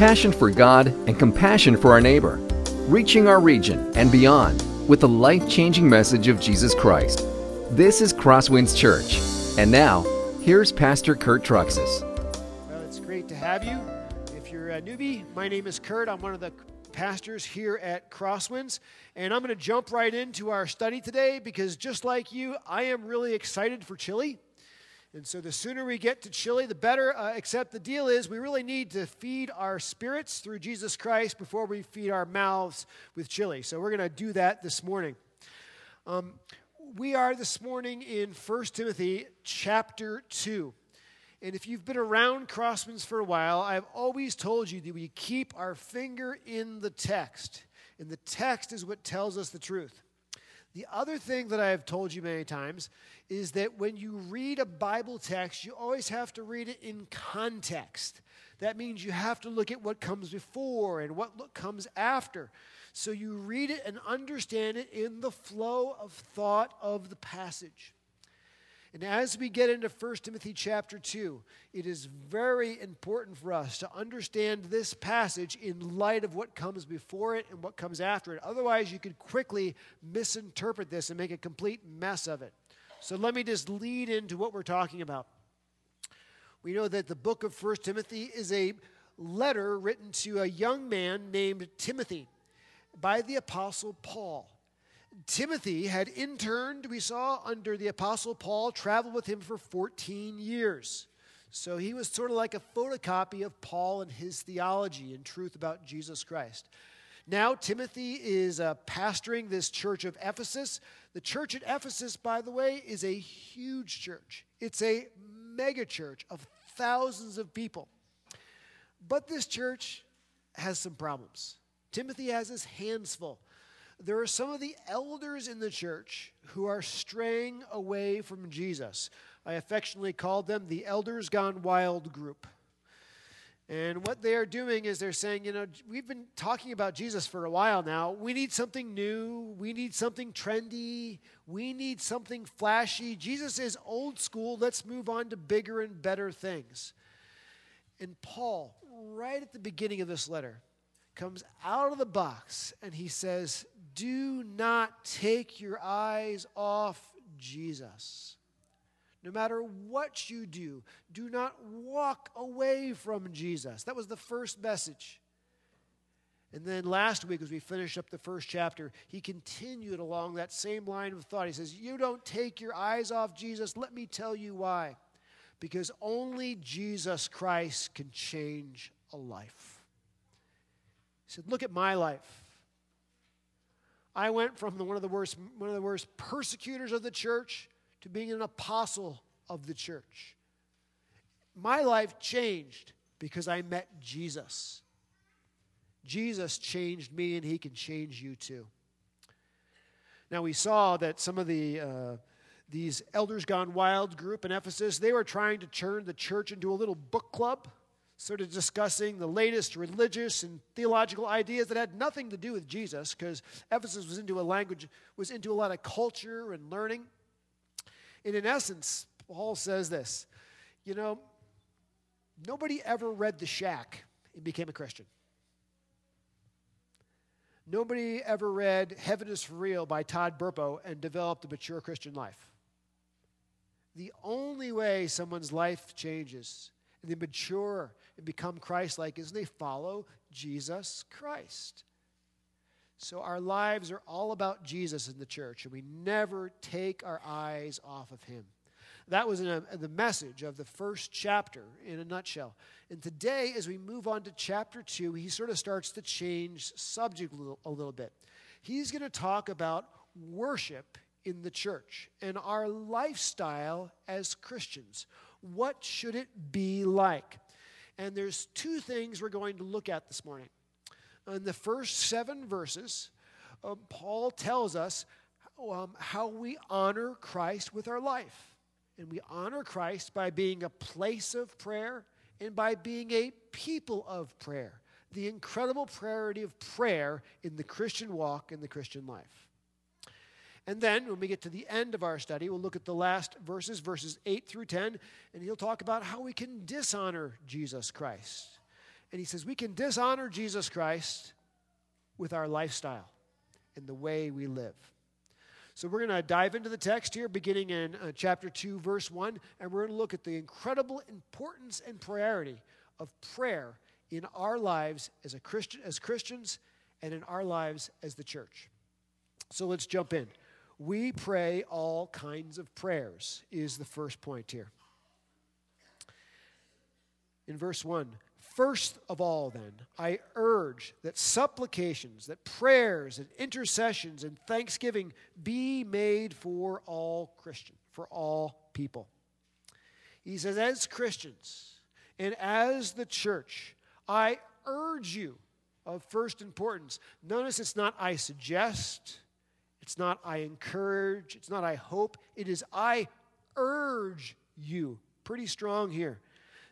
passion for God and compassion for our neighbor, reaching our region and beyond with the life changing message of Jesus Christ. This is Crosswinds Church. And now, here's Pastor Kurt Truxas. Well, it's great to have you. If you're a newbie, my name is Kurt. I'm one of the pastors here at Crosswinds. And I'm going to jump right into our study today because just like you, I am really excited for chili. And so the sooner we get to chili, the better. Uh, except the deal is, we really need to feed our spirits through Jesus Christ before we feed our mouths with chili. So we're going to do that this morning. Um, we are this morning in 1 Timothy chapter 2. And if you've been around Crosswinds for a while, I've always told you that we keep our finger in the text. And the text is what tells us the truth. The other thing that I have told you many times is that when you read a Bible text, you always have to read it in context. That means you have to look at what comes before and what comes after. So you read it and understand it in the flow of thought of the passage. And as we get into 1 Timothy chapter 2, it is very important for us to understand this passage in light of what comes before it and what comes after it. Otherwise, you could quickly misinterpret this and make a complete mess of it. So let me just lead into what we're talking about. We know that the book of 1 Timothy is a letter written to a young man named Timothy by the apostle Paul. Timothy had interned, we saw, under the Apostle Paul, traveled with him for 14 years. So he was sort of like a photocopy of Paul and his theology and truth about Jesus Christ. Now, Timothy is uh, pastoring this church of Ephesus. The church at Ephesus, by the way, is a huge church, it's a mega church of thousands of people. But this church has some problems. Timothy has his hands full there are some of the elders in the church who are straying away from Jesus. I affectionately called them the Elders Gone Wild group. And what they are doing is they're saying, you know, we've been talking about Jesus for a while now. We need something new. We need something trendy. We need something flashy. Jesus is old school. Let's move on to bigger and better things. And Paul, right at the beginning of this letter, comes out of the box and he says, Do not take your eyes off Jesus. No matter what you do, do not walk away from Jesus. That was the first message. And then last week, as we finished up the first chapter, he continued along that same line of thought. He says, You don't take your eyes off Jesus. Let me tell you why. Because only Jesus Christ can change a life. He said, Look at my life. I went from the, one, of the worst, one of the worst persecutors of the church to being an apostle of the church. My life changed because I met Jesus. Jesus changed me, and he can change you too. Now, we saw that some of the. Uh, these elders gone wild group in Ephesus, they were trying to turn the church into a little book club sort of discussing the latest religious and theological ideas that had nothing to do with Jesus, because Ephesus was into a language, was into a lot of culture and learning. And in essence, Paul says this you know, nobody ever read The Shack and became a Christian. Nobody ever read Heaven is for Real by Todd Burpo and developed a mature Christian life. The only way someone's life changes and they mature and become Christ like is they follow Jesus Christ. So our lives are all about Jesus in the church, and we never take our eyes off of him. That was a, the message of the first chapter in a nutshell. And today, as we move on to chapter two, he sort of starts to change subject a little, a little bit. He's going to talk about worship in the church and our lifestyle as Christians. What should it be like? And there's two things we're going to look at this morning. In the first seven verses, um, Paul tells us um, how we honor Christ with our life. And we honor Christ by being a place of prayer and by being a people of prayer. The incredible priority of prayer in the Christian walk and the Christian life. And then when we get to the end of our study, we'll look at the last verses, verses 8 through 10, and he'll talk about how we can dishonor Jesus Christ. And he says we can dishonor Jesus Christ with our lifestyle and the way we live. So we're going to dive into the text here, beginning in uh, chapter 2, verse 1, and we're going to look at the incredible importance and priority of prayer in our lives as, a Christian, as Christians and in our lives as the church. So let's jump in. We pray all kinds of prayers, is the first point here. In verse 1, First of all, then, I urge that supplications, that prayers, and intercessions and thanksgiving be made for all Christians, for all people. He says, as Christians and as the church, I urge you of first importance. Notice it's not I suggest, it's not I encourage, it's not I hope, it is I urge you. Pretty strong here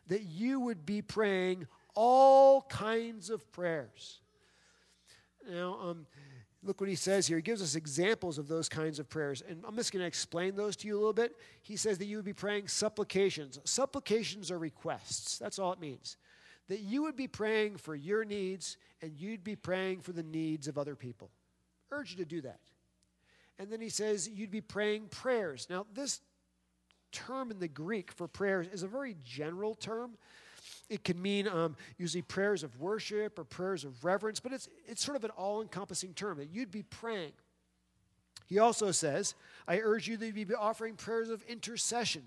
that you would be praying all kinds of prayers. Now, um, look what he says here. He gives us examples of those kinds of prayers. And I'm just going to explain those to you a little bit. He says that you would be praying supplications. Supplications are requests. That's all it means. That you would be praying for your needs and you'd be praying for the needs of other people. urge you to do that. And then he says you'd be praying prayers. Now, this term in the Greek for prayers is a very general term. It can mean um, usually prayers of worship or prayers of reverence, but it's, it's sort of an all encompassing term that you'd be praying. He also says, I urge you that you be offering prayers of intercession.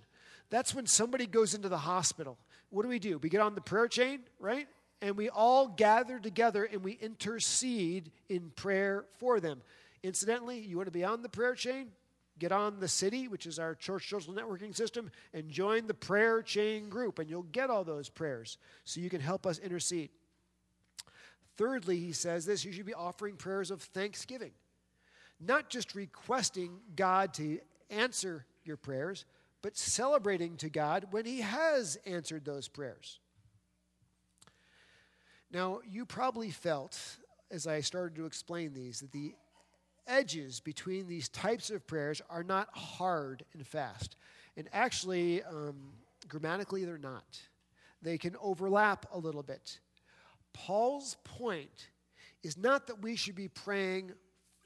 That's when somebody goes into the hospital. What do we do? We get on the prayer chain, right? And we all gather together and we intercede in prayer for them. Incidentally, you want to be on the prayer chain? get on the city, which is our church social networking system, and join the prayer chain group, and you'll get all those prayers so you can help us intercede. Thirdly, he says this you should be offering prayers of thanksgiving, not just requesting God to answer your prayers, but celebrating to God when he has answered those prayers. Now, you probably felt as I started to explain these that the edges between these types of prayers are not hard and fast. And actually, um, grammatically, they're not. They can overlap a little bit. Paul's point is not that we should be praying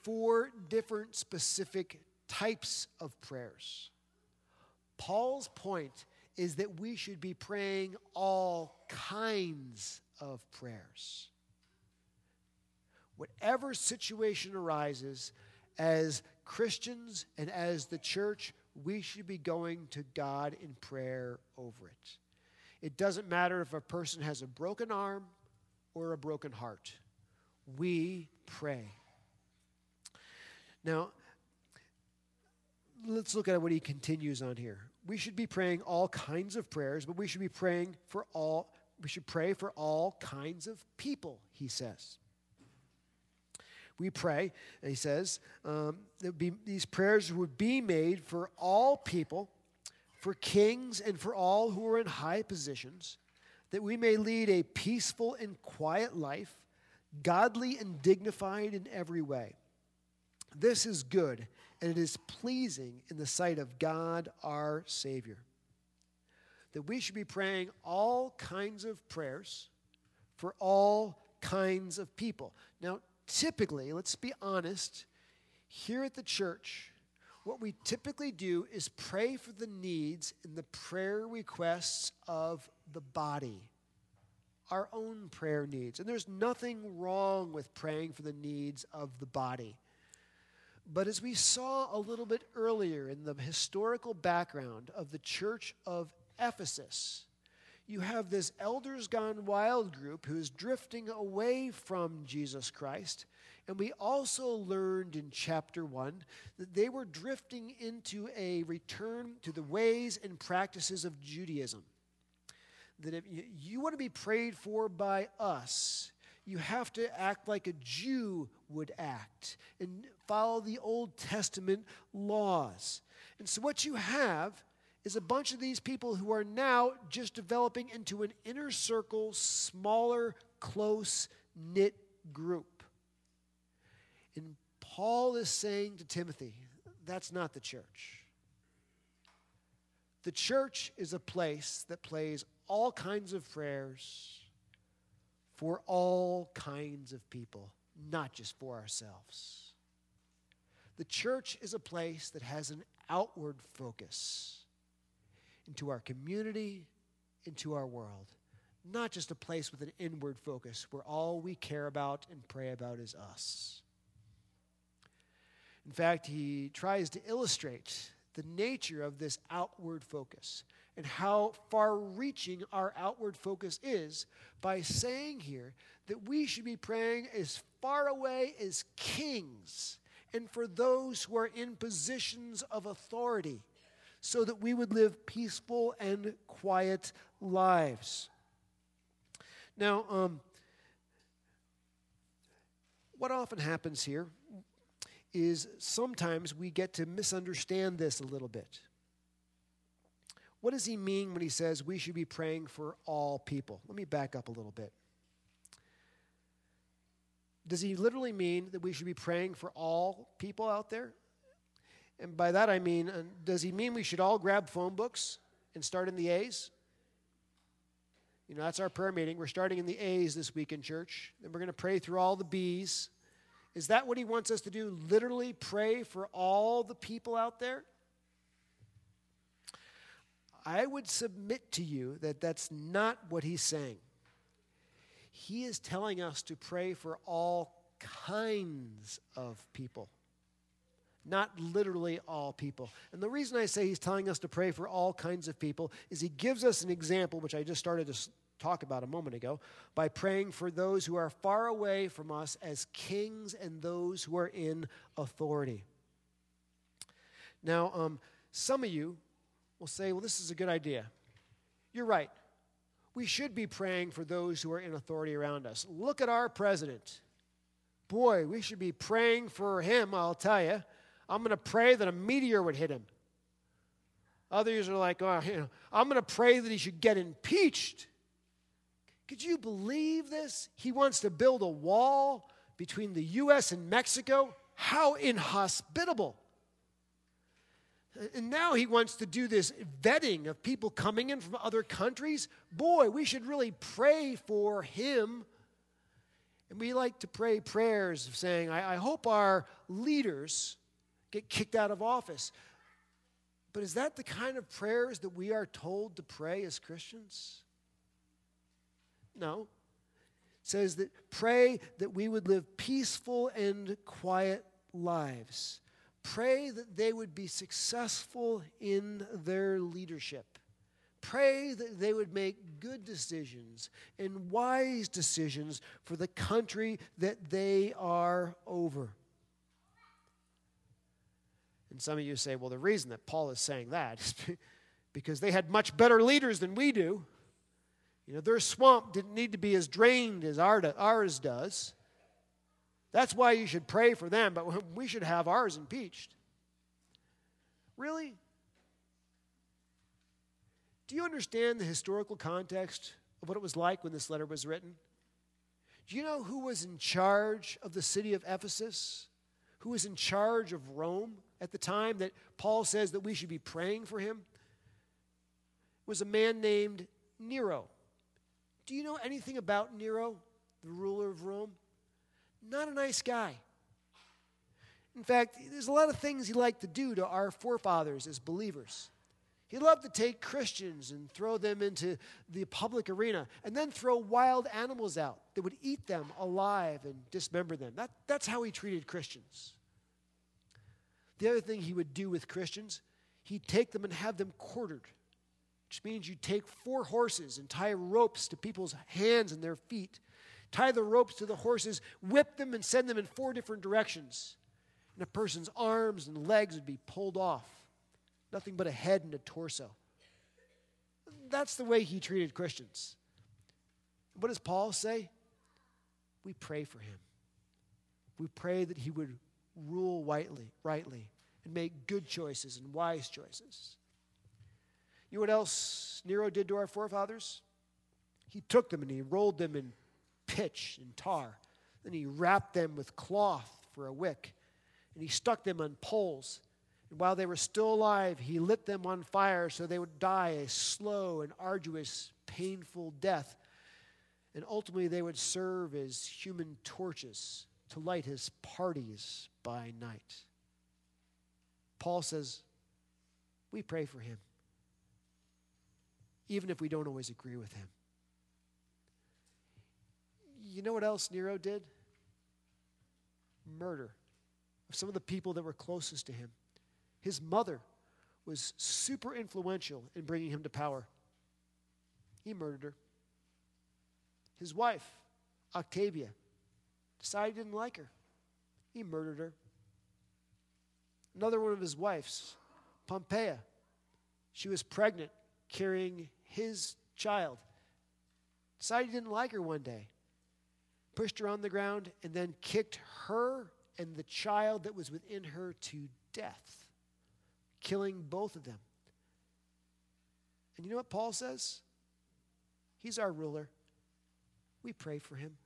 for different specific types of prayers. Paul's point is that we should be praying all kinds of prayers whatever situation arises, as Christians and as the church, we should be going to God in prayer over it. It doesn't matter if a person has a broken arm or a broken heart. We pray. Now, let's look at what he continues on here. We should be praying all kinds of prayers, but we should be praying for all, we should pray for all kinds of people, he says we pray, and he says, um, that be, these prayers would be made for all people, for kings, and for all who are in high positions, that we may lead a peaceful and quiet life, godly and dignified in every way. This is good, and it is pleasing in the sight of God our Savior. That we should be praying all kinds of prayers for all kinds of people. Now, typically, let's be honest, here at the church, what we typically do is pray for the needs and the prayer requests of the body, our own prayer needs. And there's nothing wrong with praying for the needs of the body. But as we saw a little bit earlier in the historical background of the church of Ephesus, you have this elders gone wild group who's drifting away from Jesus Christ. And we also learned in chapter 1 that they were drifting into a return to the ways and practices of Judaism. That if you want to be prayed for by us, you have to act like a Jew would act and follow the Old Testament laws. And so, what you have is a bunch of these people who are now just developing into an inner circle, smaller, close knit group. And Paul is saying to Timothy, that's not the church. The church is a place that plays all kinds of prayers for all kinds of people, not just for ourselves. The church is a place that has an outward focus into our community, into our world, not just a place with an inward focus where all we care about and pray about is us. In fact, he tries to illustrate the nature of this outward focus and how far reaching our outward focus is by saying here that we should be praying as far away as kings and for those who are in positions of authority so that we would live peaceful and quiet lives. Now, um, what often happens here is sometimes we get to misunderstand this a little bit. What does he mean when he says we should be praying for all people? Let me back up a little bit. Does he literally mean that we should be praying for all people out there? And by that I mean, uh, does he mean we should all grab phone books and start in the A's? You know, that's our prayer meeting. We're starting in the A's this week in church. Then we're going to pray through all the B's. Is that what he wants us to do? Literally pray for all the people out there? I would submit to you that that's not what he's saying. He is telling us to pray for all kinds of people, not literally all people. And the reason I say he's telling us to pray for all kinds of people is he gives us an example, which I just started to talk about a moment ago, by praying for those who are far away from us as kings and those who are in authority. Now, um, some of you will say, well, this is a good idea. You're right we should be praying for those who are in authority around us. Look at our president. Boy, we should be praying for him, I'll tell you. I'm going to pray that a meteor would hit him. Others are like, oh, you know, I'm going to pray that he should get impeached. Could you believe this? He wants to build a wall between the U.S. and Mexico. How inhospitable. And now he wants to do this vetting of people coming in from other countries. Boy, we should really pray for him. And we like to pray prayers of saying, I, I hope our leaders get kicked out of office. But is that the kind of prayers that we are told to pray as Christians? No. It says that pray that we would live peaceful and quiet lives Pray that they would be successful in their leadership. Pray that they would make good decisions and wise decisions for the country that they are over. And some of you say, well, the reason that Paul is saying that is because they had much better leaders than we do. You know, their swamp didn't need to be as drained as ours does. That's why you should pray for them, but we should have ours impeached. Really? Do you understand the historical context of what it was like when this letter was written? Do you know who was in charge of the city of Ephesus? Who was in charge of Rome at the time that Paul says that we should be praying for him? Was a man named Nero. Do you know anything about Nero, the ruler of Rome? Not a nice guy. In fact, there's a lot of things he liked to do to our forefathers as believers. He loved to take Christians and throw them into the public arena and then throw wild animals out that would eat them alive and dismember them. That, that's how he treated Christians. The other thing he would do with Christians, he'd take them and have them quartered, which means you take four horses and tie ropes to people's hands and their feet tie the ropes to the horses, whip them, and send them in four different directions. And a person's arms and legs would be pulled off. Nothing but a head and a torso. That's the way he treated Christians. What does Paul say? We pray for him. We pray that he would rule rightly, rightly and make good choices and wise choices. You know what else Nero did to our forefathers? He took them and he rolled them in pitch and tar. Then he wrapped them with cloth for a wick, and he stuck them on poles. And while they were still alive, he lit them on fire so they would die a slow and arduous, painful death. And ultimately, they would serve as human torches to light his parties by night. Paul says, we pray for him, even if we don't always agree with him. You know what else Nero did? Murder of some of the people that were closest to him. His mother was super influential in bringing him to power. He murdered her. His wife, Octavia, decided he didn't like her. He murdered her. Another one of his wives, Pompeia, she was pregnant, carrying his child. Decided he didn't like her one day. Pushed her on the ground and then kicked her and the child that was within her to death, killing both of them. And you know what Paul says? He's our ruler. We pray for him.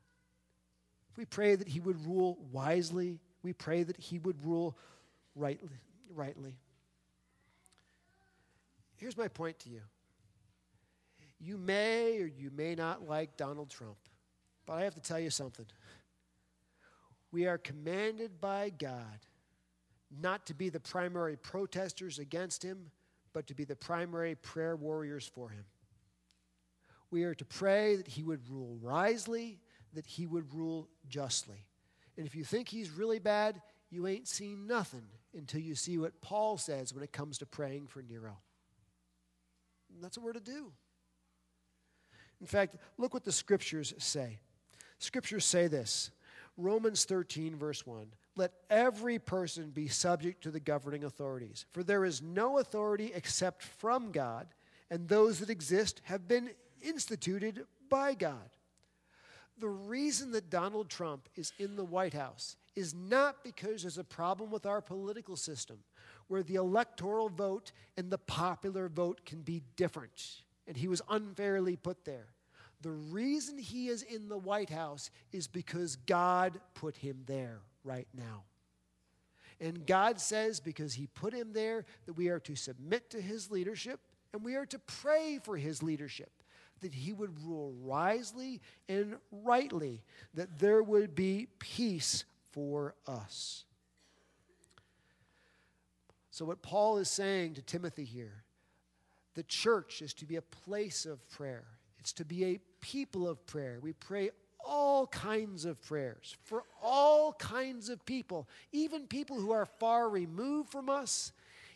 We pray that he would rule wisely. We pray that he would rule rightly. rightly. Here's my point to you. You may or you may not like Donald Trump, but I have to tell you something. We are commanded by God not to be the primary protesters against him, but to be the primary prayer warriors for him. We are to pray that he would rule wisely, that he would rule justly. And if you think he's really bad, you ain't seen nothing until you see what Paul says when it comes to praying for Nero. And that's what we're to do. In fact, look what the scriptures say. Scriptures say this Romans 13, verse 1. Let every person be subject to the governing authorities, for there is no authority except from God, and those that exist have been instituted by God. The reason that Donald Trump is in the White House is not because there's a problem with our political system where the electoral vote and the popular vote can be different, and he was unfairly put there. The reason he is in the White House is because God put him there right now. And God says, because he put him there, that we are to submit to his leadership and we are to pray for his leadership, that he would rule wisely and rightly, that there would be peace for us. So, what Paul is saying to Timothy here, the church is to be a place of prayer. It's to be a people of prayer. We pray all kinds of prayers for all kinds of people, even people who are far removed from us,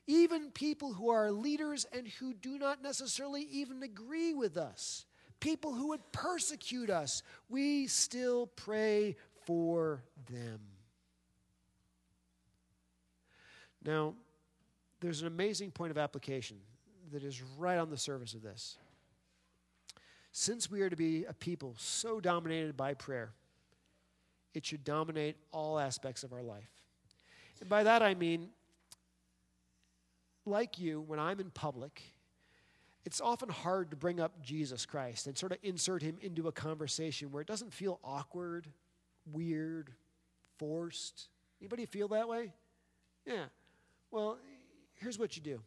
even people who are leaders and who do not necessarily even agree with us, people who would persecute us. We still pray for them. Now, there's an amazing point of application that is right on the surface of this. Since we are to be a people so dominated by prayer, it should dominate all aspects of our life. And by that I mean, like you, when I'm in public, it's often hard to bring up Jesus Christ and sort of insert him into a conversation where it doesn't feel awkward, weird, forced. Anybody feel that way? Yeah. Well, here's what you do.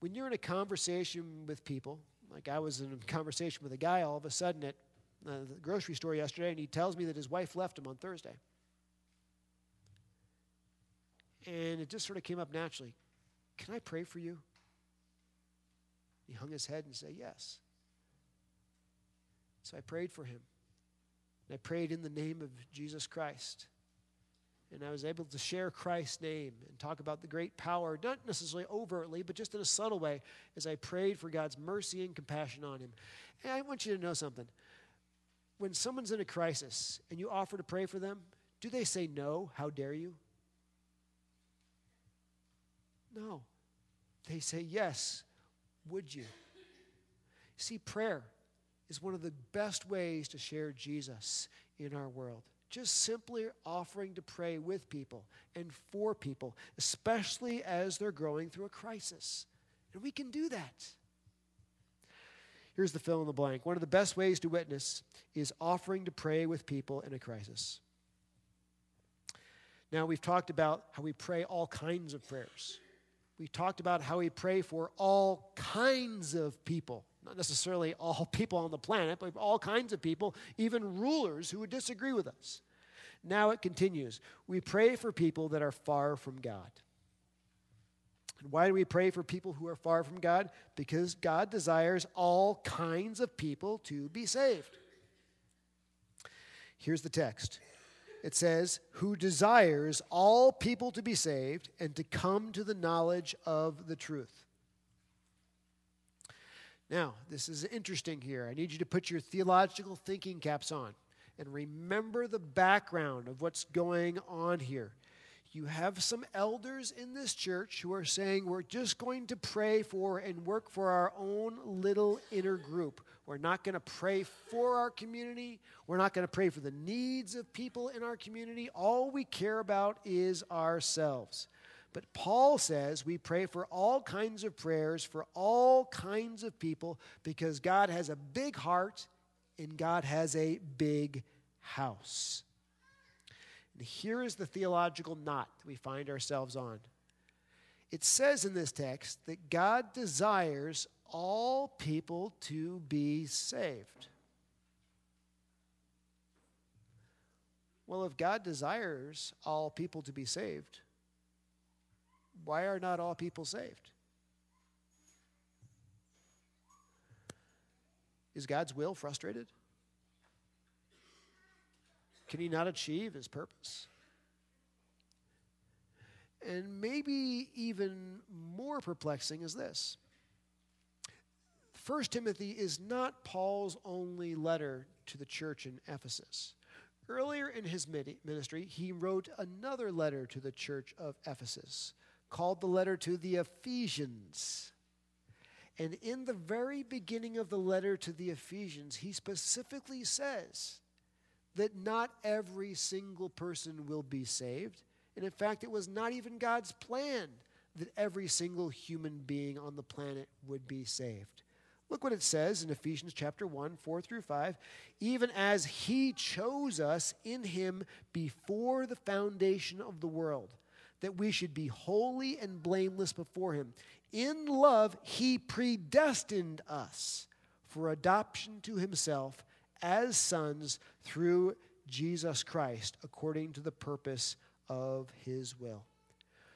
When you're in a conversation with people, like I was in a conversation with a guy all of a sudden at uh, the grocery store yesterday, and he tells me that his wife left him on Thursday. And it just sort of came up naturally. Can I pray for you? He hung his head and said, Yes. So I prayed for him. And I prayed in the name of Jesus Christ. And I was able to share Christ's name and talk about the great power, not necessarily overtly, but just in a subtle way, as I prayed for God's mercy and compassion on him. And I want you to know something. When someone's in a crisis and you offer to pray for them, do they say no? How dare you? No. They say yes. Would you? See, prayer is one of the best ways to share Jesus in our world just simply offering to pray with people and for people, especially as they're growing through a crisis. And we can do that. Here's the fill in the blank. One of the best ways to witness is offering to pray with people in a crisis. Now, we've talked about how we pray all kinds of prayers. We've talked about how we pray for all kinds of people Not necessarily all people on the planet, but all kinds of people, even rulers who would disagree with us. Now it continues. We pray for people that are far from God. And why do we pray for people who are far from God? Because God desires all kinds of people to be saved. Here's the text it says, Who desires all people to be saved and to come to the knowledge of the truth. Now, this is interesting here. I need you to put your theological thinking caps on and remember the background of what's going on here you have some elders in this church who are saying we're just going to pray for and work for our own little inner group. We're not going to pray for our community. We're not going to pray for the needs of people in our community. All we care about is ourselves. But Paul says we pray for all kinds of prayers for all kinds of people because God has a big heart and God has a big house. And here is the theological knot we find ourselves on. It says in this text that God desires all people to be saved. Well, if God desires all people to be saved, why are not all people saved? Is God's will frustrated? Can he not achieve his purpose? And maybe even more perplexing is this. First Timothy is not Paul's only letter to the church in Ephesus. Earlier in his ministry, he wrote another letter to the church of Ephesus called the letter to the Ephesians. And in the very beginning of the letter to the Ephesians, he specifically says that not every single person will be saved. And in fact, it was not even God's plan that every single human being on the planet would be saved. Look what it says in Ephesians chapter 1, 4 through 5. Even as he chose us in him before the foundation of the world, that we should be holy and blameless before him. In love, he predestined us for adoption to himself as sons through Jesus Christ according to the purpose of his will.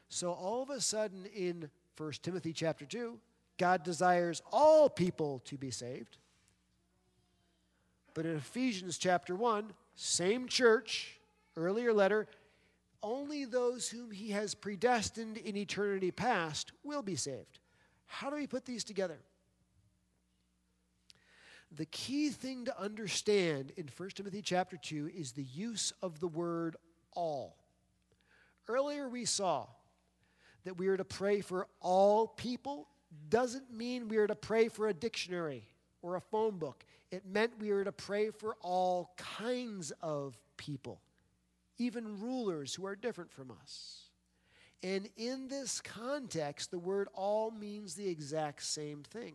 So all of a sudden in 1 Timothy chapter 2, God desires all people to be saved. But in Ephesians chapter 1, same church, earlier letter, only those whom he has predestined in eternity past will be saved. How do we put these together? the key thing to understand in 1 Timothy chapter 2 is the use of the word all. Earlier we saw that we are to pray for all people doesn't mean we are to pray for a dictionary or a phone book. It meant we are to pray for all kinds of people, even rulers who are different from us. And in this context, the word all means the exact same thing.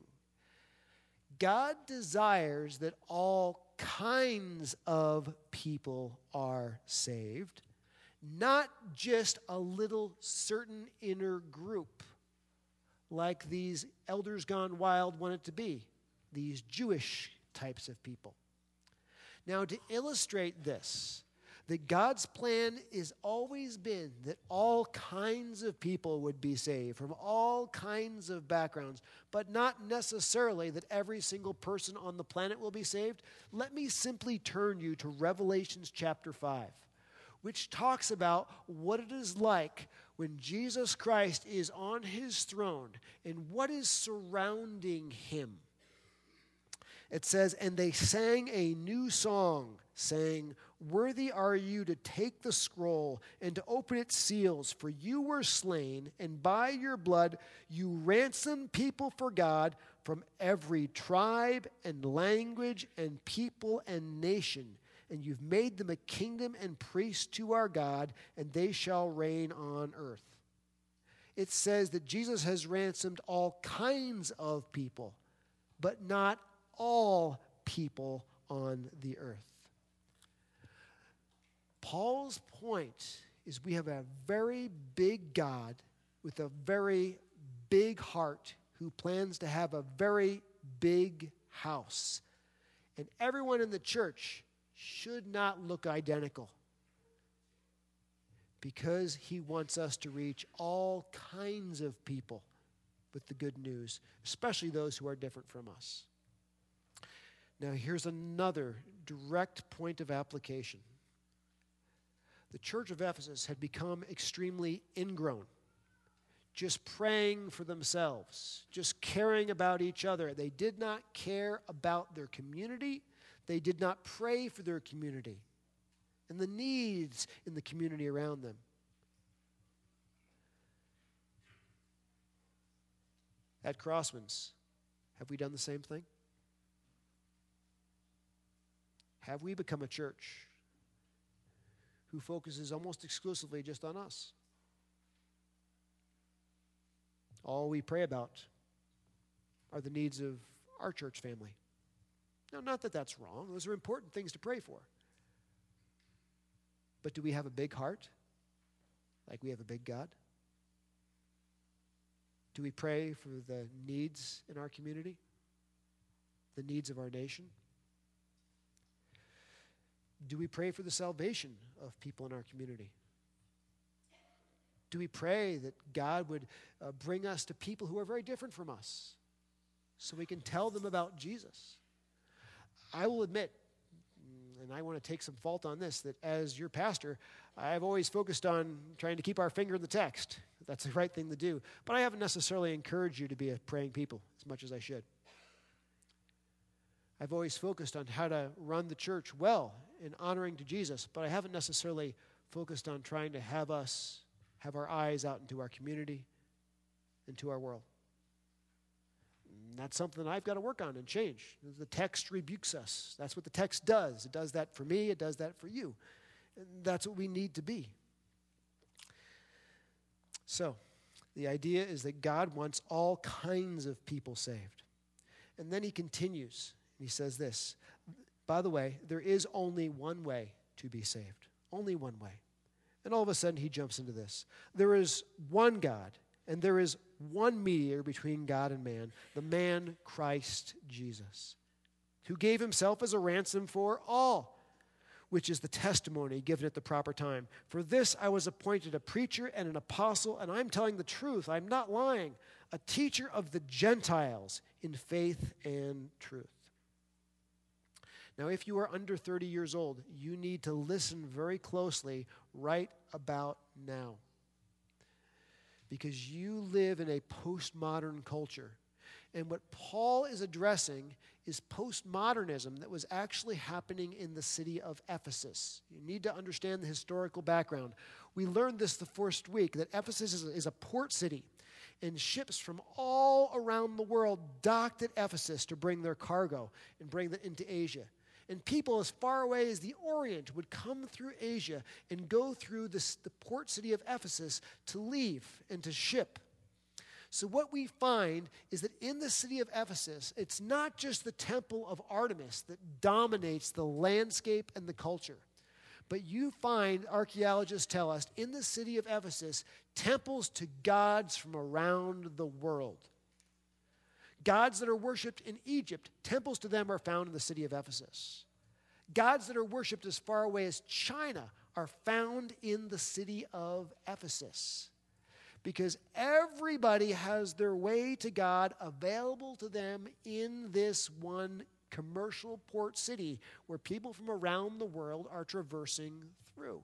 God desires that all kinds of people are saved, not just a little certain inner group like these elders gone wild want it to be, these Jewish types of people. Now, to illustrate this, that God's plan has always been that all kinds of people would be saved from all kinds of backgrounds, but not necessarily that every single person on the planet will be saved. Let me simply turn you to Revelations chapter 5, which talks about what it is like when Jesus Christ is on his throne and what is surrounding him. It says, And they sang a new song, saying, Worthy are you to take the scroll and to open its seals, for you were slain, and by your blood you ransomed people for God from every tribe and language and people and nation. And you've made them a kingdom and priests to our God, and they shall reign on earth. It says that Jesus has ransomed all kinds of people, but not all people on the earth. Paul's point is we have a very big God with a very big heart who plans to have a very big house. And everyone in the church should not look identical because he wants us to reach all kinds of people with the good news, especially those who are different from us. Now, here's another direct point of application. The church of Ephesus had become extremely ingrown, just praying for themselves, just caring about each other. They did not care about their community, they did not pray for their community and the needs in the community around them. At Crosswinds, have we done the same thing? Have we become a church who focuses almost exclusively just on us? All we pray about are the needs of our church family. Now, not that that's wrong, those are important things to pray for. But do we have a big heart? Like we have a big God? Do we pray for the needs in our community? The needs of our nation? Do we pray for the salvation of people in our community? Do we pray that God would uh, bring us to people who are very different from us so we can tell them about Jesus? I will admit, mm, and I want to take some fault on this, that as your pastor, I've always focused on trying to keep our finger in the text. That's the right thing to do. But I haven't necessarily encouraged you to be a praying people as much as I should. I've always focused on how to run the church well in honoring to Jesus, but I haven't necessarily focused on trying to have us have our eyes out into our community, into our world. And that's something I've got to work on and change. The text rebukes us. That's what the text does. It does that for me, it does that for you. And that's what we need to be. So, the idea is that God wants all kinds of people saved. And then he continues, and he says this By the way, there is only one way to be saved. Only one way. And all of a sudden, he jumps into this. There is one God, and there is one mediator between God and man, the man Christ Jesus, who gave himself as a ransom for all which is the testimony given at the proper time. For this I was appointed a preacher and an apostle, and I'm telling the truth, I'm not lying, a teacher of the Gentiles in faith and truth. Now, if you are under 30 years old, you need to listen very closely right about now. Because you live in a postmodern culture. And what Paul is addressing is postmodernism that was actually happening in the city of Ephesus. You need to understand the historical background. We learned this the first week that Ephesus is a, is a port city, and ships from all around the world docked at Ephesus to bring their cargo and bring it into Asia. And people as far away as the Orient would come through Asia and go through this, the port city of Ephesus to leave and to ship so, what we find is that in the city of Ephesus, it's not just the temple of Artemis that dominates the landscape and the culture, but you find, archaeologists tell us, in the city of Ephesus, temples to gods from around the world. Gods that are worshiped in Egypt, temples to them are found in the city of Ephesus. Gods that are worshiped as far away as China are found in the city of Ephesus because everybody has their way to God available to them in this one commercial port city where people from around the world are traversing through.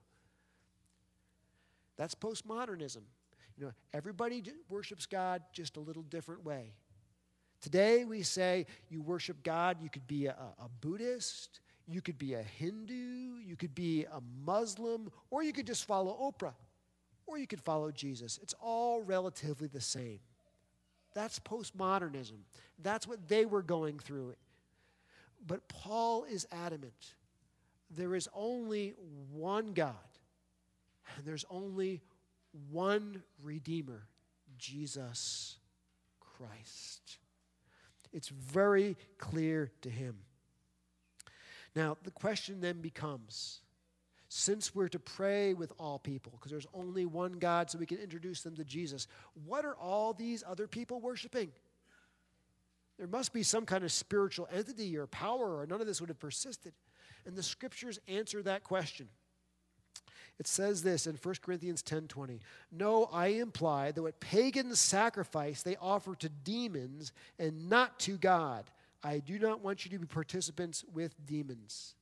That's postmodernism. You know, everybody worships God just a little different way. Today we say you worship God, you could be a, a Buddhist, you could be a Hindu, you could be a Muslim, or you could just follow Oprah or you could follow Jesus. It's all relatively the same. That's postmodernism. That's what they were going through. But Paul is adamant. There is only one God, and there's only one Redeemer, Jesus Christ. It's very clear to him. Now, the question then becomes since we're to pray with all people, because there's only one God, so we can introduce them to Jesus, what are all these other people worshiping? There must be some kind of spiritual entity or power, or none of this would have persisted. And the scriptures answer that question. It says this in 1 Corinthians 10:20. No, I imply that what pagans sacrifice they offer to demons and not to God. I do not want you to be participants with demons.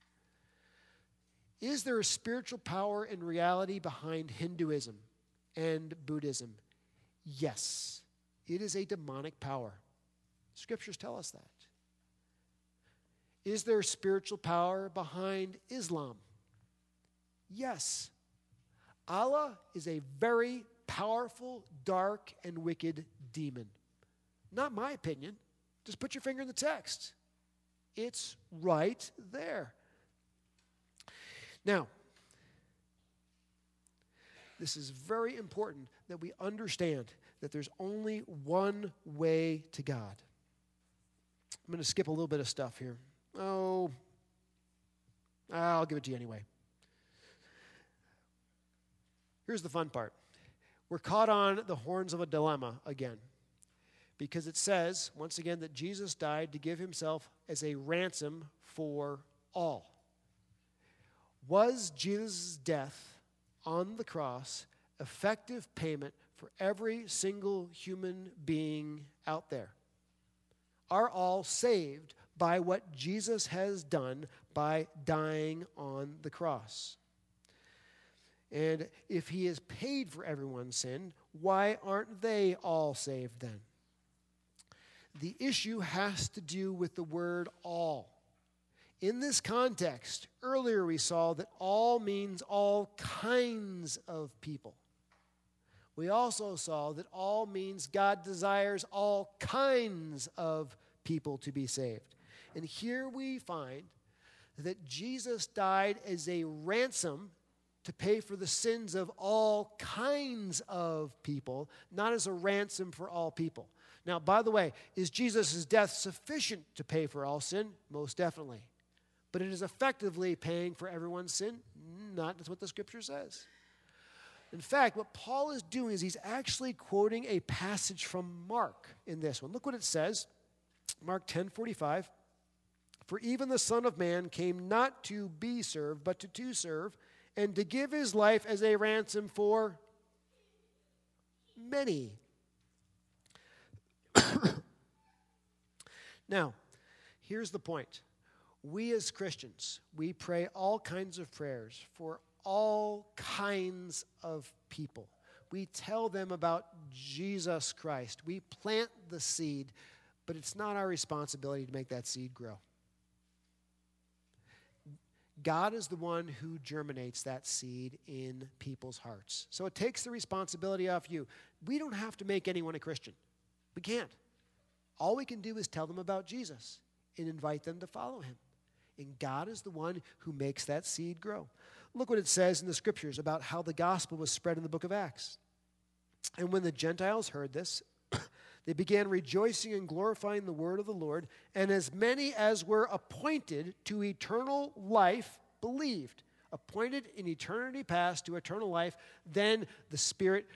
Is there a spiritual power and reality behind Hinduism and Buddhism? Yes. It is a demonic power. Scriptures tell us that. Is there spiritual power behind Islam? Yes. Allah is a very powerful, dark, and wicked demon. Not my opinion. Just put your finger in the text. It's right there. Now, this is very important that we understand that there's only one way to God. I'm going to skip a little bit of stuff here. Oh, I'll give it to you anyway. Here's the fun part we're caught on the horns of a dilemma again. Because it says, once again, that Jesus died to give himself as a ransom for all. Was Jesus' death on the cross effective payment for every single human being out there? Are all saved by what Jesus has done by dying on the cross? And if he has paid for everyone's sin, why aren't they all saved then? The issue has to do with the word all. In this context, earlier we saw that all means all kinds of people. We also saw that all means God desires all kinds of people to be saved. And here we find that Jesus died as a ransom to pay for the sins of all kinds of people, not as a ransom for all people. Now, by the way, is Jesus' death sufficient to pay for all sin? Most definitely. But it is effectively paying for everyone's sin? Not that's what the scripture says. In fact, what Paul is doing is he's actually quoting a passage from Mark in this one. Look what it says. Mark 10 45. For even the Son of Man came not to be served, but to, to serve and to give his life as a ransom for many. now, here's the point. We as Christians, we pray all kinds of prayers for all kinds of people. We tell them about Jesus Christ. We plant the seed, but it's not our responsibility to make that seed grow. God is the one who germinates that seed in people's hearts. So it takes the responsibility off you. We don't have to make anyone a Christian. We can't. All we can do is tell them about Jesus and invite them to follow him. And God is the one who makes that seed grow. Look what it says in the scriptures about how the gospel was spread in the book of Acts. And when the Gentiles heard this, they began rejoicing and glorifying the word of the Lord, and as many as were appointed to eternal life believed. Appointed in eternity past to eternal life, then the Spirit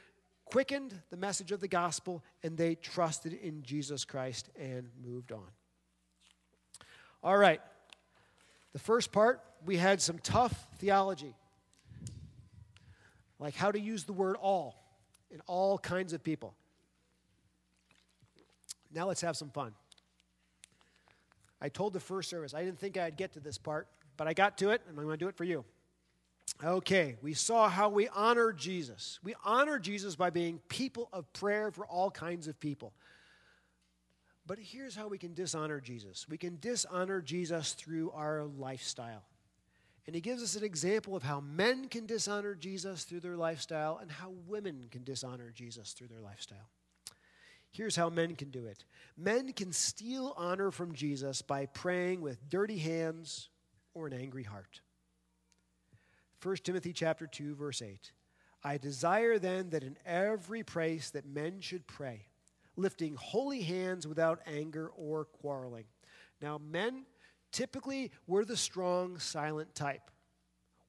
quickened the message of the gospel, and they trusted in Jesus Christ and moved on. All right. The first part, we had some tough theology, like how to use the word all in all kinds of people. Now let's have some fun. I told the first service I didn't think I'd get to this part, but I got to it, and I'm going to do it for you. Okay, we saw how we honor Jesus. We honor Jesus by being people of prayer for all kinds of people. But here's how we can dishonor Jesus we can dishonor Jesus through our lifestyle. And he gives us an example of how men can dishonor Jesus through their lifestyle and how women can dishonor Jesus through their lifestyle. Here's how men can do it men can steal honor from Jesus by praying with dirty hands or an angry heart. 1 Timothy chapter 2 verse 8. I desire then that in every place that men should pray, lifting holy hands without anger or quarreling. Now men typically we're the strong silent type.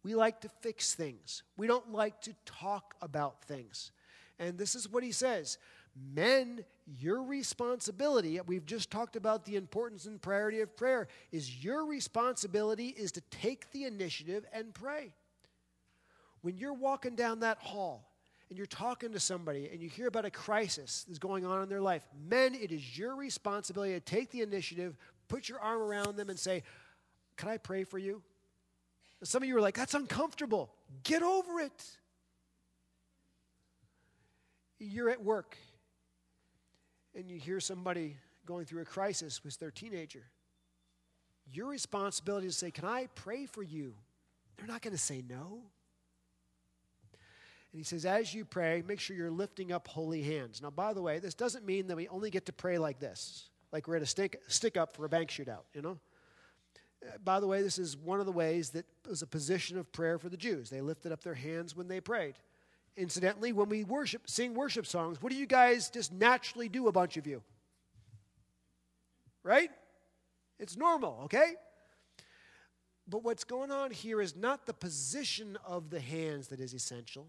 We like to fix things. We don't like to talk about things. And this is what he says Men, your responsibility, we've just talked about the importance and priority of prayer, is your responsibility is to take the initiative and pray. When you're walking down that hall and you're talking to somebody and you hear about a crisis that's going on in their life, men, it is your responsibility to take the initiative, put your arm around them, and say, Can I pray for you? Some of you are like, That's uncomfortable. Get over it. You're at work and you hear somebody going through a crisis with their teenager. Your responsibility is to say, Can I pray for you? They're not going to say no. And he says, As you pray, make sure you're lifting up holy hands. Now, by the way, this doesn't mean that we only get to pray like this, like we're at a stick, stick up for a bank shootout, you know? Uh, by the way, this is one of the ways that was a position of prayer for the Jews. They lifted up their hands when they prayed. Incidentally, when we worship, sing worship songs, what do you guys just naturally do, a bunch of you? Right? It's normal, okay? But what's going on here is not the position of the hands that is essential,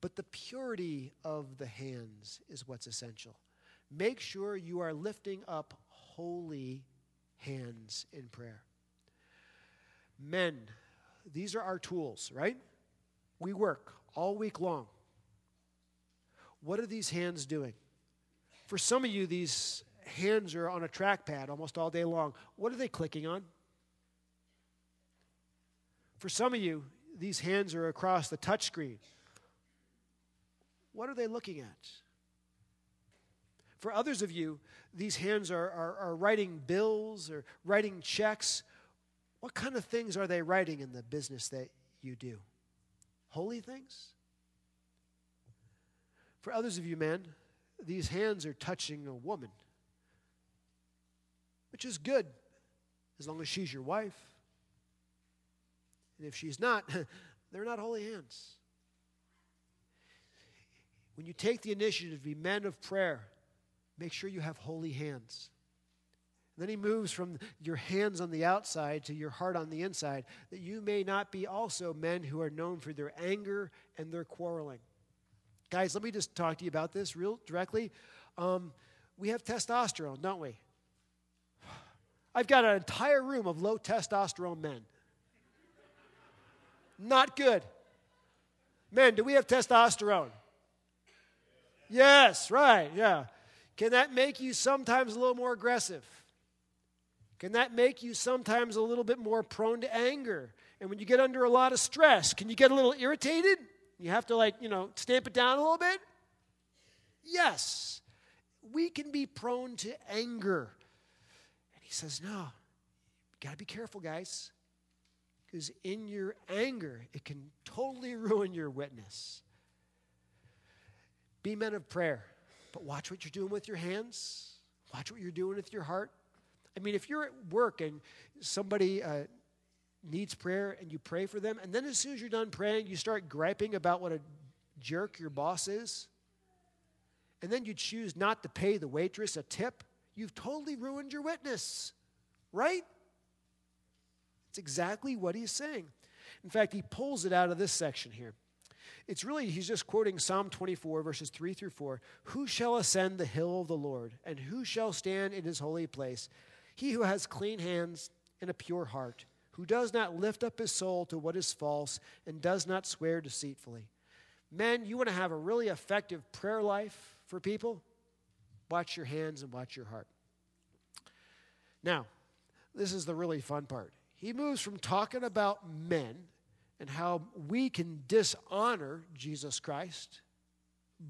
but the purity of the hands is what's essential. Make sure you are lifting up holy hands in prayer. Men, these are our tools, right? We work all week long. What are these hands doing? For some of you, these hands are on a trackpad almost all day long. What are they clicking on? For some of you, these hands are across the touchscreen. What are they looking at? For others of you, these hands are, are, are, writing bills or writing checks. What kind of things are they writing in the business that you do? Holy things? For others of you men, these hands are touching a woman, which is good as long as she's your wife. And if she's not, they're not holy hands. When you take the initiative to be men of prayer, make sure you have holy hands. Then he moves from your hands on the outside to your heart on the inside, that you may not be also men who are known for their anger and their quarreling. Guys, let me just talk to you about this real directly. Um, we have testosterone, don't we? I've got an entire room of low testosterone men. Not good. Men, do we have testosterone? Yes, right, yeah. Can that make you sometimes a little more aggressive? Can that make you sometimes a little bit more prone to anger? And when you get under a lot of stress, can you get a little irritated? You have to, like, you know, stamp it down a little bit? Yes. We can be prone to anger. And he says, no, you got to be careful, guys. Because in your anger, it can totally ruin your witness. Be men of prayer, but watch what you're doing with your hands. Watch what you're doing with your heart. I mean, if you're at work and somebody uh, needs prayer and you pray for them, and then as soon as you're done praying, you start griping about what a jerk your boss is, and then you choose not to pay the waitress a tip, you've totally ruined your witness, right? It's exactly what he's saying. In fact, he pulls it out of this section here. It's really, he's just quoting Psalm 24, verses 3 through 4. Who shall ascend the hill of the Lord, and who shall stand in his holy place? He who has clean hands and a pure heart, who does not lift up his soul to what is false and does not swear deceitfully. Men, you want to have a really effective prayer life for people? Watch your hands and watch your heart. Now, this is the really fun part. He moves from talking about men and how we can dishonor Jesus Christ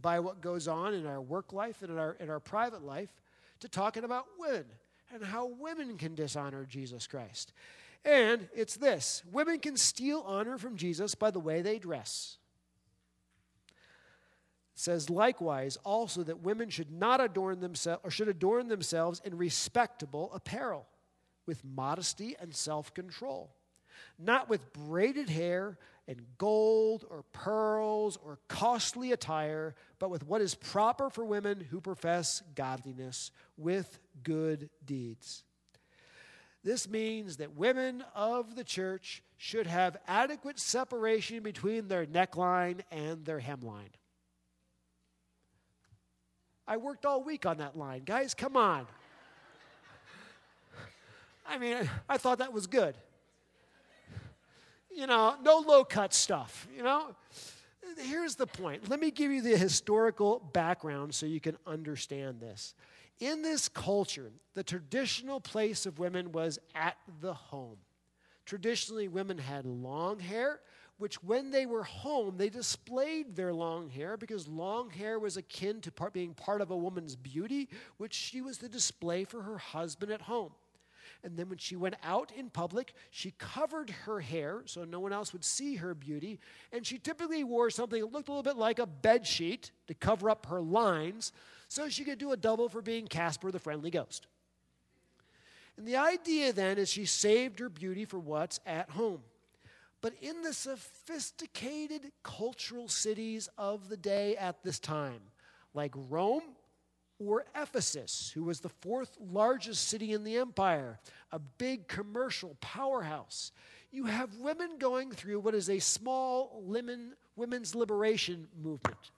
by what goes on in our work life and in our, in our private life to talking about women and how women can dishonor Jesus Christ. And it's this women can steal honor from Jesus by the way they dress. It says likewise also that women should not adorn themselves or should adorn themselves in respectable apparel with modesty and self-control not with braided hair and gold or pearls or costly attire, but with what is proper for women who profess godliness with good deeds. This means that women of the church should have adequate separation between their neckline and their hemline. I worked all week on that line. Guys, come on. I mean, I thought that was good. You know, no low cut stuff, you know? Here's the point. Let me give you the historical background so you can understand this. In this culture, the traditional place of women was at the home. Traditionally, women had long hair, which when they were home, they displayed their long hair because long hair was akin to part, being part of a woman's beauty, which she was to display for her husband at home. And then when she went out in public, she covered her hair so no one else would see her beauty. And she typically wore something that looked a little bit like a bed sheet to cover up her lines so she could do a double for being Casper the Friendly Ghost. And the idea then is she saved her beauty for what's at home. But in the sophisticated cultural cities of the day at this time, like Rome or Ephesus, who was the fourth largest city in the empire, a big commercial powerhouse, you have women going through what is a small women's liberation movement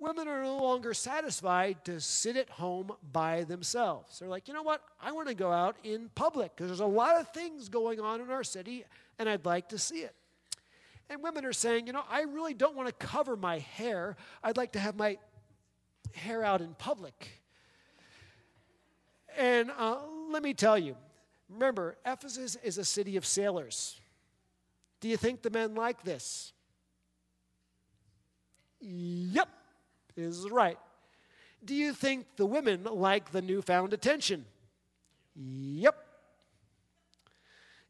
women are no longer satisfied to sit at home by themselves. They're like, you know what? I want to go out in public because there's a lot of things going on in our city and I'd like to see it. And women are saying, you know, I really don't want to cover my hair. I'd like to have my hair out in public. And uh, let me tell you, remember, Ephesus is a city of sailors. Do you think the men like this? Yep is right. Do you think the women like the newfound attention? Yep.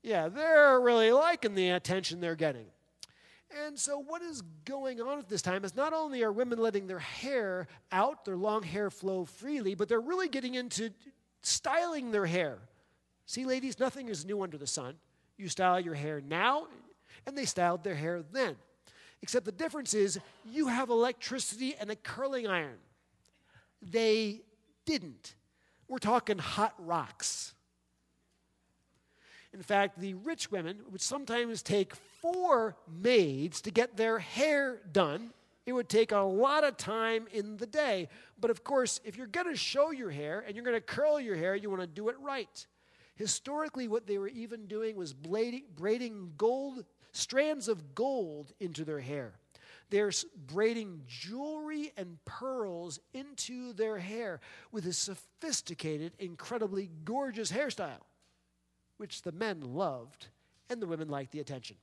Yeah, they're really liking the attention they're getting. And so, what is going on at this time is not only are women letting their hair out, their long hair flow freely, but they're really getting into styling their hair. See, ladies, nothing is new under the sun. You style your hair now, and they styled their hair then. Except the difference is you have electricity and a curling iron. They didn't. We're talking hot rocks. In fact, the rich women would sometimes take four maids to get their hair done. It would take a lot of time in the day. But of course, if you're going to show your hair and you're going to curl your hair, you want to do it right. Historically, what they were even doing was braiding, braiding gold strands of gold into their hair. They're braiding jewelry and pearls into their hair with a sophisticated, incredibly gorgeous hairstyle, which the men loved and the women liked the attention.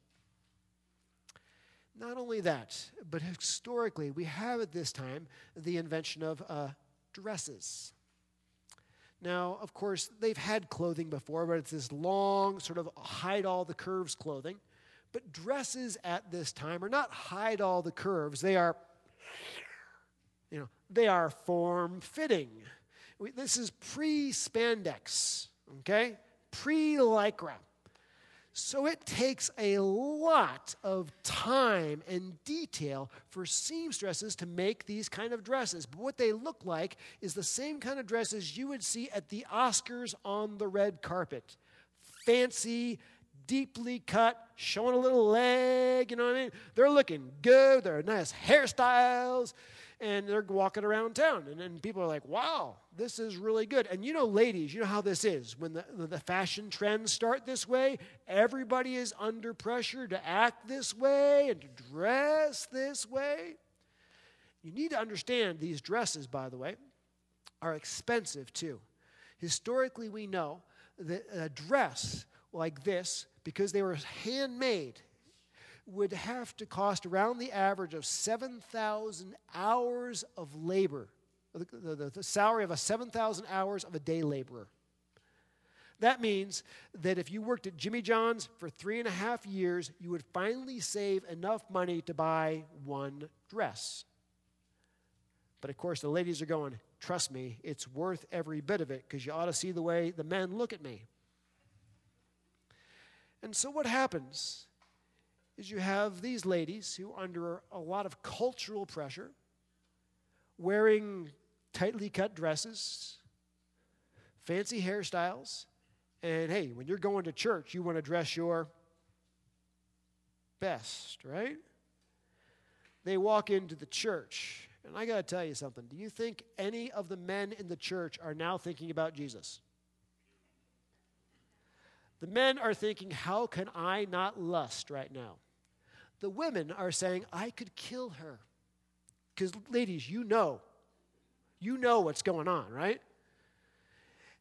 Not only that, but historically, we have at this time the invention of uh, dresses. Now, of course, they've had clothing before, but it's this long, sort of hide all the curves clothing. But dresses at this time are not hide all the curves. They are, you know, they are form fitting. This is pre spandex, okay? Pre lycra. So it takes a lot of time and detail for seamstresses to make these kind of dresses. But what they look like is the same kind of dresses you would see at the Oscars on the red carpet. Fancy, deeply cut, showing a little leg, you know what I mean? They're looking good, they're nice hairstyles, and they're walking around town. And then people are like, wow, this is really good. And you know, ladies, you know how this is. When the, the fashion trends start this way, everybody is under pressure to act this way and to dress this way. You need to understand these dresses, by the way, are expensive too. Historically, we know that a dress like this because they were handmade, would have to cost around the average of 7,000 hours of labor, the, the, the salary of a 7,000 hours of a day laborer. That means that if you worked at Jimmy John's for three and a half years, you would finally save enough money to buy one dress. But of course, the ladies are going, trust me, it's worth every bit of it because you ought to see the way the men look at me. And so what happens is you have these ladies who are under a lot of cultural pressure, wearing tightly cut dresses, fancy hairstyles, and hey, when you're going to church, you want to dress your best, right? They walk into the church And I got to tell you something. Do you think any of the men in the church are now thinking about Jesus? The men are thinking, how can I not lust right now? The women are saying, I could kill her. Because, ladies, you know. You know what's going on, right?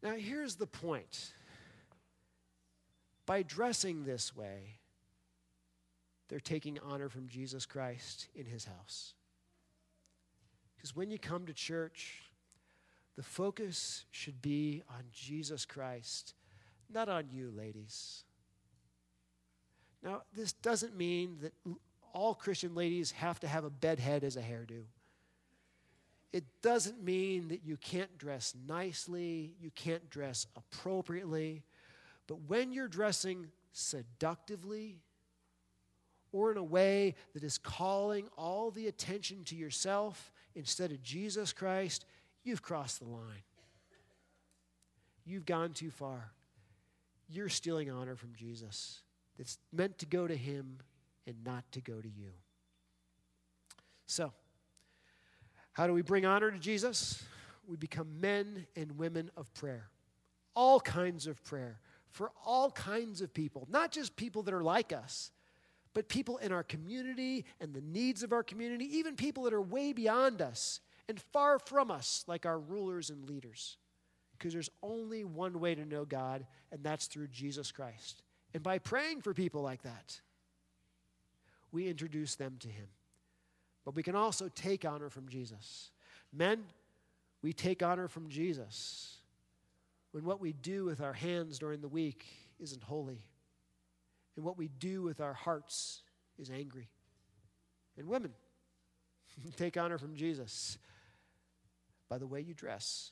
Now, here's the point by dressing this way, they're taking honor from Jesus Christ in his house. Because when you come to church, the focus should be on Jesus Christ, not on you, ladies. Now, this doesn't mean that all Christian ladies have to have a bedhead as a hairdo. It doesn't mean that you can't dress nicely, you can't dress appropriately. But when you're dressing seductively or in a way that is calling all the attention to yourself instead of Jesus Christ, you've crossed the line. You've gone too far. You're stealing honor from Jesus. It's meant to go to him and not to go to you. So, how do we bring honor to Jesus? We become men and women of prayer. All kinds of prayer for all kinds of people, not just people that are like us, but people in our community and the needs of our community, even people that are way beyond us and far from us, like our rulers and leaders. Because there's only one way to know God, and that's through Jesus Christ. And by praying for people like that, we introduce them to Him. But we can also take honor from Jesus. Men, we take honor from Jesus when what we do with our hands during the week isn't holy, and what we do with our hearts is angry. And women, take honor from Jesus by the way you dress.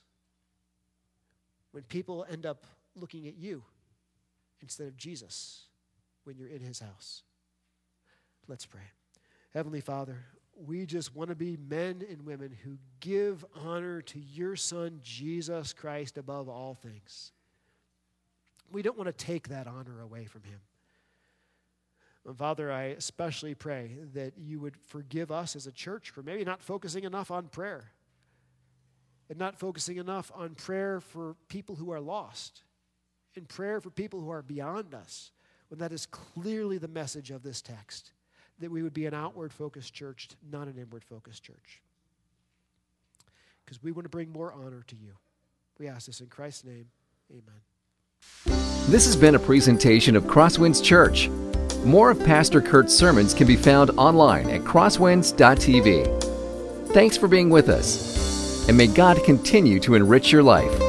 When people end up looking at you instead of Jesus when you're in his house. Let's pray. Heavenly Father, we just want to be men and women who give honor to your Son, Jesus Christ, above all things. We don't want to take that honor away from him. And Father, I especially pray that you would forgive us as a church for maybe not focusing enough on prayer and not focusing enough on prayer for people who are lost and prayer for people who are beyond us, when that is clearly the message of this text that we would be an outward focused church, not an inward focused church. Because we want to bring more honor to you. We ask this in Christ's name. Amen. This has been a presentation of Crosswinds Church. More of Pastor Kurt's sermons can be found online at crosswinds.tv. Thanks for being with us, and may God continue to enrich your life.